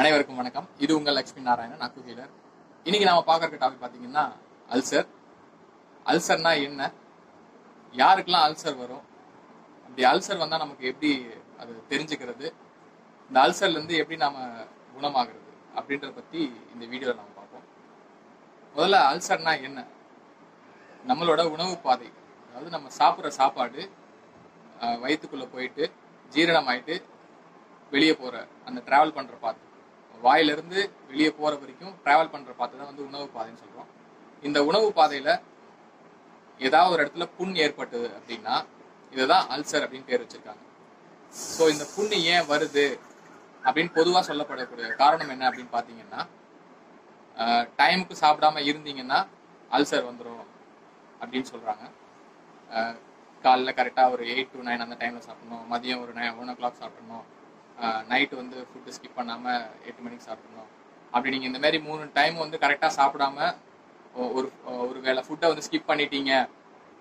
அனைவருக்கும் வணக்கம். இது உங்கள் லட்சுமி நாராயணன் அக்கு ஹீலர் இன்னைக்கு நாம பார்க்கற டாபிக் பாத்தீங்கன்னா அல்சர் அல்சர்னா என்ன? யாருக்கெல்லாம் அல்சர் வரும்? அப்படி அல்சர் வந்தா நமக்கு எப்படி அது தெரிஞ்சுக்கிறது? இந்த அல்சர்ல இருந்து எப்படி நாம குணமாகிறது? அப்படின்றத பத்தி இந்த வீடியோவில் நாம பார்ப்போம். முதல்ல அல்சர்னா என்ன? நம்மளோட உணவு பாதை. அதாவது நம்ம சாப்பிட்ற சாப்பாடு வயிற்றுக்குள்ளே போயிட்டு ஜீரணமாயிட்டு வெளியே போகிற அந்த டிராவல் பண்ணுற பாதை. வாயிலிருந்து வெளியே போகிற வரைக்கும் ட்ராவல் பண்ணுற பாத்து தான் வந்து உணவு பாதைன்னு சொல்கிறோம் இந்த உணவு பாதையில் ஏதாவது ஒரு இடத்துல புண் ஏற்பட்டது அப்படின்னா இதுதான் அல்சர் அப்படின்னு பேர் வச்சுருக்காங்க. ஸோ இந்த புண்ணு ஏன் வருது அப்படின்னு பொதுவாக சொல்லப்படக்கூடிய காரணம் என்ன அப்படின்னு பார்த்தீங்கன்னா டைமுக்கு சாப்பிடாம இருந்தீங்கன்னா அல்சர் வந்துடும் அப்படின்னு சொல்கிறாங்க காலைல கரெக்டாக ஒரு எயிட் டு நைன் அந்த டைமில் சாப்பிடணும். மதியம் ஒரு நைன் ஒன் ஓ கிளாக் சாப்பிடணும். நைட்டு வந்து ஃபுட்டு ஸ்கிப் பண்ணாமல் எட்டு மணிக்கு சாப்பிடணும். அப்படி நீங்கள் இந்த மாதிரி மூணு டைம் வந்து கரெக்டாக சாப்பிடாம ஒரு ஒரு வேளை ஃபுட்டை வந்து ஸ்கிப் பண்ணிட்டீங்க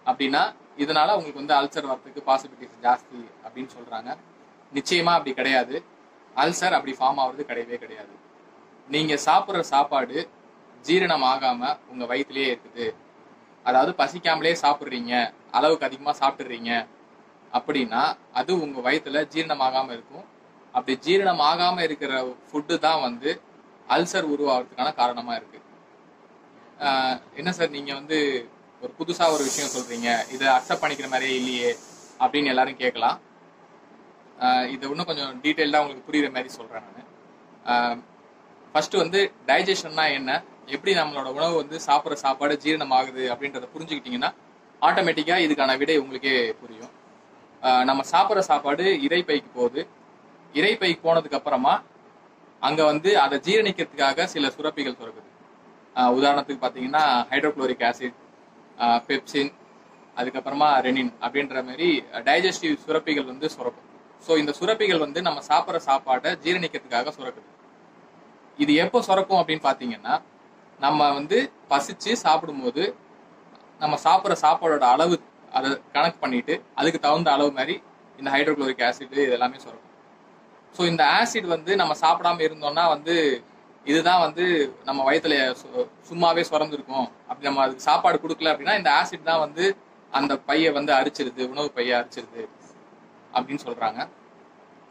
அப்படின்னா இதனால உங்களுக்கு வந்து அல்சர் வரதுக்கு பாசிபிலிட்டிஸ் ஜாஸ்தி அப்படின்னு சொல்கிறாங்க நிச்சயமாக அப்படி கிடையாது. அல்சர் அப்படி ஃபார்ம் ஆகுறது கிடையவே கிடையாது. நீங்கள் சாப்பிட்ற சாப்பாடு ஜீரணம் ஆகாமல் உங்கள் வயிற்றுலேயே இருக்குது. அதாவது பசிக்காமலே சாப்பிட்றீங்க அளவுக்கு அதிகமாக சாப்பிட்றீங்க அப்படின்னா அது உங்கள் வயிற்றுல ஜீரணமாகாமல் இருக்கும். அப்படி ஜீரணம் ஆகாம இருக்கிற ஃபுட்டு தான் வந்து அல்சர் உருவாகிறதுக்கான காரணமா இருக்கு. என்ன சார் நீங்க வந்து ஒரு புதுசா ஒரு விஷயம் சொல்றீங்க இதை அக்செப்ட் பண்ணிக்கிற மாதிரியே இல்லையே அப்படின்னு எல்லாரும் கேட்கலாம். இதை இன்னும் கொஞ்சம் டீட்டெயில்டாக உங்களுக்கு புரியுற மாதிரி சொல்றேன் நான். ஃபர்ஸ்ட் வந்து டைஜஷன்னா என்ன எப்படி நம்மளோட உணவு வந்து சாப்பிட்ற சாப்பாடு ஜீரணம் ஆகுது அப்படின்றத புரிஞ்சுக்கிட்டீங்கன்னா ஆட்டோமேட்டிக்கா இதுக்கான விடை உங்களுக்கே புரியும். நம்ம சாப்பிட்ற சாப்பாடு இறைப்பைக்கு போகுது இறைப்பைக்கு போனதுக்கு அப்புறமா அங்க வந்து அதை ஜீரணிக்கிறதுக்காக சில சுரப்பிகள் சுரக்குது. உதாரணத்துக்கு பார்த்தீங்கன்னா ஹைட்ரோக்ளோரிக் ஆசிட் பெப்சின் அதுக்கப்புறமா ரெனின் அப்படின்ற மாதிரி டைஜஸ்டிவ் சுரப்பிகள் வந்து சுரக்கும். ஸோ இந்த சுரப்பிகள் வந்து நம்ம சாப்பிட்ற சாப்பாட்டை ஜீரணிக்கிறதுக்காக சுரக்குது. இது எப்போ சுரக்கும் அப்படின்னு பார்த்தீங்கன்னா நம்ம வந்து பசிச்சு சாப்பிடும்போது நம்ம சாப்பிட்ற சாப்பாடோட அளவு அதை கணக்கு பண்ணிட்டு அதுக்கு தகுந்த அளவு மாதிரி இந்த ஹைட்ரோக்ளோரிக் ஆசிட் இது எல்லாமே சுரக்கும். ஸோ இந்த ஆசிட் வந்து நம்ம சாப்பிடாம இருந்தோம்னா வந்து இதுதான் வந்து நம்ம வயத்துல சு- சும்மாவே சுரந்துருக்கும். அப்படி நம்ம அதுக்கு சாப்பாடு கொடுக்கல அப்படின்னா இந்த ஆசிட் தான் வந்து அந்த பையை வந்து அரிச்சிருது உணவு பையை அரிச்சிருது அப்படின்னு சொல்றாங்க.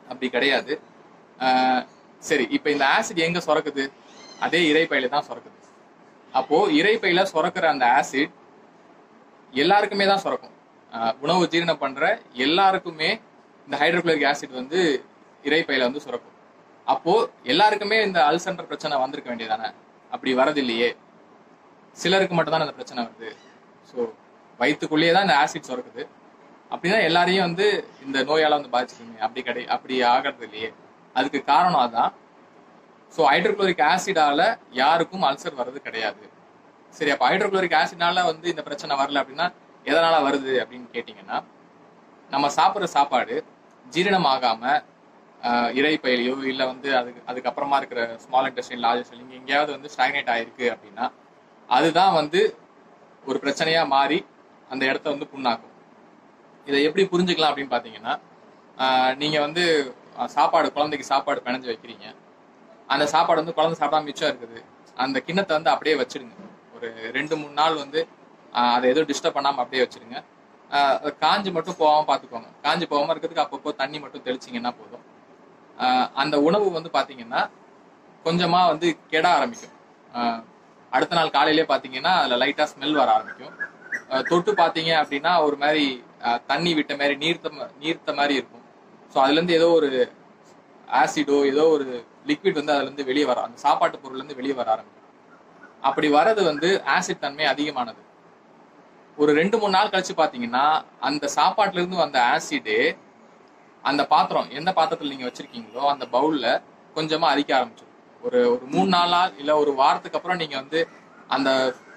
அப்படி கிடையாது. சரி இப்போ இந்த ஆசிட் எங்க சுரக்குது? அதே இறைப்பையில தான் சுரக்குது. அப்போ இறைப்பையில சுரக்கிற அந்த ஆசிட் எல்லாருக்குமே தான் சுரக்கும். உணவு ஜீரணம் பண்ற எல்லாருக்குமே இந்த ஹைட்ரோகுளோரிக் ஆசிட் வந்து இறைப்பையில வந்து சுரக்கும். அப்போ எல்லாருக்குமே இந்த அல்சன்ற பிரச்சனை வந்திருக்க வேண்டியதானே? அப்படி வரதில்லையே. சிலருக்கு மட்டும் தான் அந்த பிரச்சனை வருது. ஸோ வயிற்றுக்குள்ளேயே தான் இந்த ஆசிட் சுரக்குது. அப்படின்னா எல்லாரையும் வந்து இந்த நோயால வந்து பாதிச்சிருக்கீங்க. அப்படி கிடை அப்படி ஆகிறது இல்லையே. அதுக்கு காரணம் அதான். ஸோ ஹைட்ரோக்ளோரிக் ஆசிடால யாருக்கும் அல்சர் வர்றது கிடையாது. சரி அப்போ ஹைட்ரோக்ளோரிக் ஆசிட்னால வந்து இந்த பிரச்சனை வரல அப்படின்னா எதனால வருது அப்படின்னு கேட்டிங்கன்னா நம்ம சாப்பிட்ற சாப்பாடு ஜீரணம் ஆகாம இறை பயிலையோ இல்லை வந்து அதுக்கு அதுக்கப்புறமா இருக்கிற ஸ்மால் இண்டஸ்ட்ரி லார்ஜ் இங்கே எங்கேயாவது வந்து ஸ்டாக்னேட் ஆயிருக்கு அப்படின்னா அதுதான் வந்து ஒரு பிரச்சனையா மாறி அந்த இடத்த வந்து புண்ணாக்கும். இதை எப்படி புரிஞ்சுக்கலாம் அப்படின்னு பார்த்தீங்கன்னா நீங்கள் நீங்க வந்து சாப்பாடு குழந்தைக்கு சாப்பாடு பிணைஞ்சு வைக்கிறீங்க. அந்த சாப்பாடு வந்து குழந்தை சாப்பிடாம மிச்சம் இருக்குது. அந்த கிண்ணத்தை வந்து அப்படியே வச்சிடுங்க ஒரு ரெண்டு மூணு நாள் வந்து அதை எதுவும் டிஸ்டர்ப் பண்ணாமல் அப்படியே வச்சிருங்க. காஞ்சி காஞ்சு மட்டும் போகாமல் பார்த்துக்கோங்க காஞ்சு போகாம இருக்கிறதுக்கு அப்பப்போ தண்ணி மட்டும் தெளிச்சிங்கன்னா போதும். அந்த உணவு வந்து பார்த்தீங்கன்னா கொஞ்சமா வந்து கெட ஆரம்பிக்கும். அடுத்த நாள் காலையிலே பார்த்தீங்கன்னா அதில் லைட்டாக ஸ்மெல் வர ஆரம்பிக்கும். தொட்டு பார்த்தீங்க அப்படின்னா ஒரு மாதிரி தண்ணி விட்ட மாதிரி நீர்த்த நீர்த்த மாதிரி இருக்கும். ஸோ அதுலேருந்து ஏதோ ஒரு ஆசிடோ ஏதோ ஒரு லிக்விட் வந்து அதுலேருந்து வெளியே வர அந்த சாப்பாட்டு பொருள்லேருந்து வெளியே வர ஆரம்பிக்கும். அப்படி வர்றது வந்து ஆசிட் தன்மை அதிகமானது. ஒரு ரெண்டு மூணு நாள் கழிச்சு பார்த்தீங்கன்னா அந்த சாப்பாட்டிலேருந்து வந்த ஆசிடு அந்த பாத்திரம் எந்த பாத்திரத்துல நீங்க வச்சிருக்கீங்களோ அந்த பவுல்ல கொஞ்சமா அரிக்க ஆரம்பிச்சிடும் ஒரு ஒரு மூணு நாள் நாள் இல்ல ஒரு வாரத்துக்கு அப்புறம் நீங்க வந்து அந்த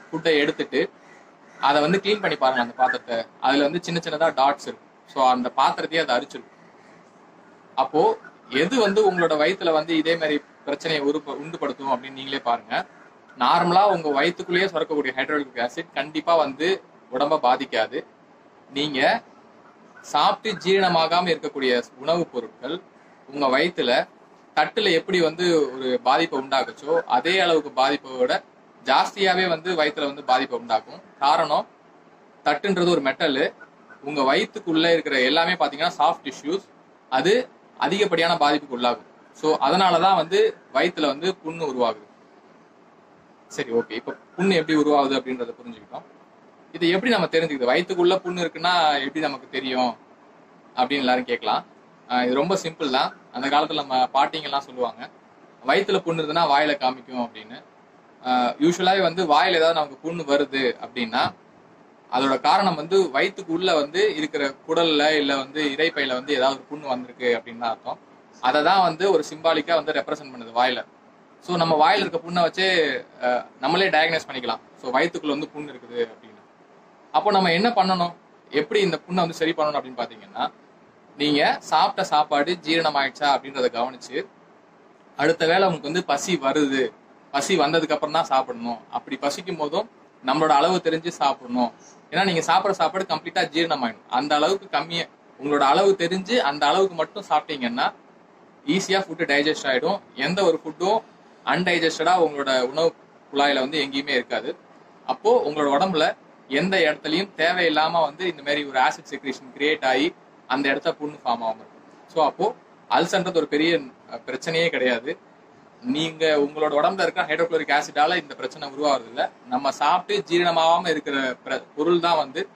ஃபுட்டை எடுத்துட்டு அதை வந்து கிளீன் பண்ணி பாருங்க அந்த பாத்திரத்தை. அதுல வந்து சின்ன சின்னதா டாட்ஸ் இருக்கும். ஸோ அந்த பாத்திரத்தையே அதை அரிச்சிடும் அப்போ எது வந்து உங்களோட வயித்துல வந்து இதே மாதிரி பிரச்சனையை உருப்ப உண்டுபடுத்தும் அப்படின்னு நீங்களே பாருங்க. நார்மலா உங்க வயிற்றுக்குள்ளேயே சுரக்கக்கூடிய ஹைட்ரோலிக் ஆசிட் கண்டிப்பா வந்து உடம்ப பாதிக்காது. நீங்க சாப்பிட்டு ஜீரணமாகாம இருக்கக்கூடிய உணவுப் பொருட்கள் உங்க வயிற்றுல தட்டுல எப்படி வந்து ஒரு பாதிப்பை உண்டாக்குச்சோ அதே அளவுக்கு பாதிப்பை விட ஜாஸ்தியாவே வந்து வயிற்றுல வந்து பாதிப்பை உண்டாக்கும். காரணம் தட்டுன்றது ஒரு மெட்டல் உங்க வயிற்றுக்குள்ள இருக்கிற எல்லாமே பாத்தீங்கன்னா சாஃப்ட் டிஷ்யூஸ் அது அதிகப்படியான பாதிப்புக்கு உள்ளாகும் ஸோ அதனாலதான் வந்து வயிற்றுல வந்து புண்ணு உருவாகுது. சரி ஓகே இப்போ புண்ணு எப்படி உருவாகுது அப்படின்றத புரிஞ்சுக்கிட்டோம். இது எப்படி நம்ம தெரிஞ்சுக்குது வயிற்றுக்குள்ள புண்ணு இருக்குன்னா எப்படி நமக்கு தெரியும்? அப்படின்னு எல்லாரும் கேட்கலாம். ஆஹ் இது ரொம்ப சிம்பிள் தான். அந்த காலத்துல நம்ம பாட்டிங்கெல்லாம் சொல்லுவாங்க வயிற்றுல புண்ணு இருந்ததுன்னா வாயில காமிக்கும் அப்படின்னு. யூஸ்வலாகவே வந்து வாயில ஏதாவது நமக்கு புண்ணு வருது அப்படின்னா அதோட காரணம் வந்து வயிற்றுக்கு உள்ள வந்து இருக்கிற குடல்ல இல்லை வந்து இறைப்பையில வந்து ஏதாவது ஒரு புண்ணு வந்திருக்கு அப்படின்னு தான் அர்த்தம். அதை தான் வந்து ஒரு சிம்பாலிக்கா வந்து ரெப்ரசென்ட் பண்ணுது வாயில. ஸோ நம்ம வாயில இருக்க புண்ணை வச்சு நம்மளே டயக்னைஸ் பண்ணிக்கலாம். ஸோ வயிற்றுக்குள்ள வந்து புண்ணு இருக்குது அப்படின்னு. அப்போ நம்ம என்ன பண்ணணும்? எப்படி இந்த புண்ணை வந்து சரி பண்ணணும் அப்படின்னு பார்த்தீங்கன்னா நீங்க சாப்பிட்ட சாப்பாடு ஜீரணம் ஆயிடுச்சா அப்படின்றத கவனிச்சு அடுத்த வேளை உங்களுக்கு வந்து பசி வருது. பசி வந்ததுக்கு அப்புறம் தான் சாப்பிடணும். அப்படி பசிக்கும் போதும் நம்மளோட அளவு தெரிஞ்சு சாப்பிடணும். ஏன்னா நீங்க சாப்பிட்ற சாப்பாடு கம்ப்ளீட்டா ஜீரணம் ஆயிடும் அந்த அளவுக்கு கம்மியா உங்களோட அளவு தெரிஞ்சு அந்த அளவுக்கு மட்டும் சாப்பிட்டீங்கன்னா ஈஸியா ஃபுட்டு டைஜஸ்ட் ஆயிடும். எந்த ஒரு ஃபுட்டும் அன்டைஜஸ்டடா உங்களோட உணவு குழாயில வந்து எங்கேயுமே இருக்காது. அப்போ உங்களோட உடம்புல எந்த இடத்துலையும் தேவையில்லாம வந்து இந்த மாதிரி ஒரு ஆசிட் செக்ரேஷன் கிரியேட் ஆகி அந்த இடத்த புண்ணு ஃபார்ம் ஆகாம இருக்கும். ஸோ அப்போ அல்சன்றது ஒரு பெரிய பிரச்சனையே கிடையாது. நீங்க உங்களோட உடம்புல இருக்க ஹைட்ரோக்ளோரிக் ஆசிடால இந்த பிரச்சனை உருவாகிறது இல்லை நம்ம சாப்பிட்டு ஜீரணமாகாம இருக்கிற பிர- பொருள் தான் வந்து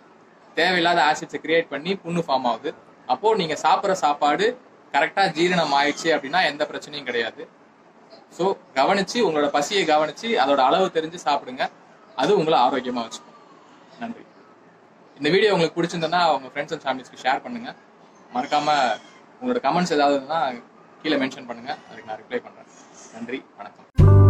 தேவையில்லாத ஆசிட்ஸை கிரியேட் பண்ணி புண்ணு ஃபார்ம் ஆகுது. அப்போ நீங்க சாப்பிட்ற சாப்பாடு கரெக்டா ஜீரணம் ஆயிடுச்சு அப்படின்னா எந்த பிரச்சனையும் கிடையாது. ஸோ கவனிச்சு உங்களோட பசியை கவனிச்சு அதோட அளவு தெரிஞ்சு சாப்பிடுங்க. அது உங்களை ஆரோக்கியமா வச்சுக்கும். நன்றி. இந்த வீடியோ உங்களுக்கு பிடிச்சிருந்ததுன்னா உங்க ஃப்ரெண்ட்ஸ் அண்ட் ஃபேமிலிஸ்க்கு ஷேர் பண்ணுங்க. மறக்காம உங்களோட கமெண்ட்ஸ் ஏதாவது இருந்தா கீழே மென்ஷன் பண்ணுங்க. அதுக்கு நான் ரிப்ளை பண்றேன். நன்றி வணக்கம்.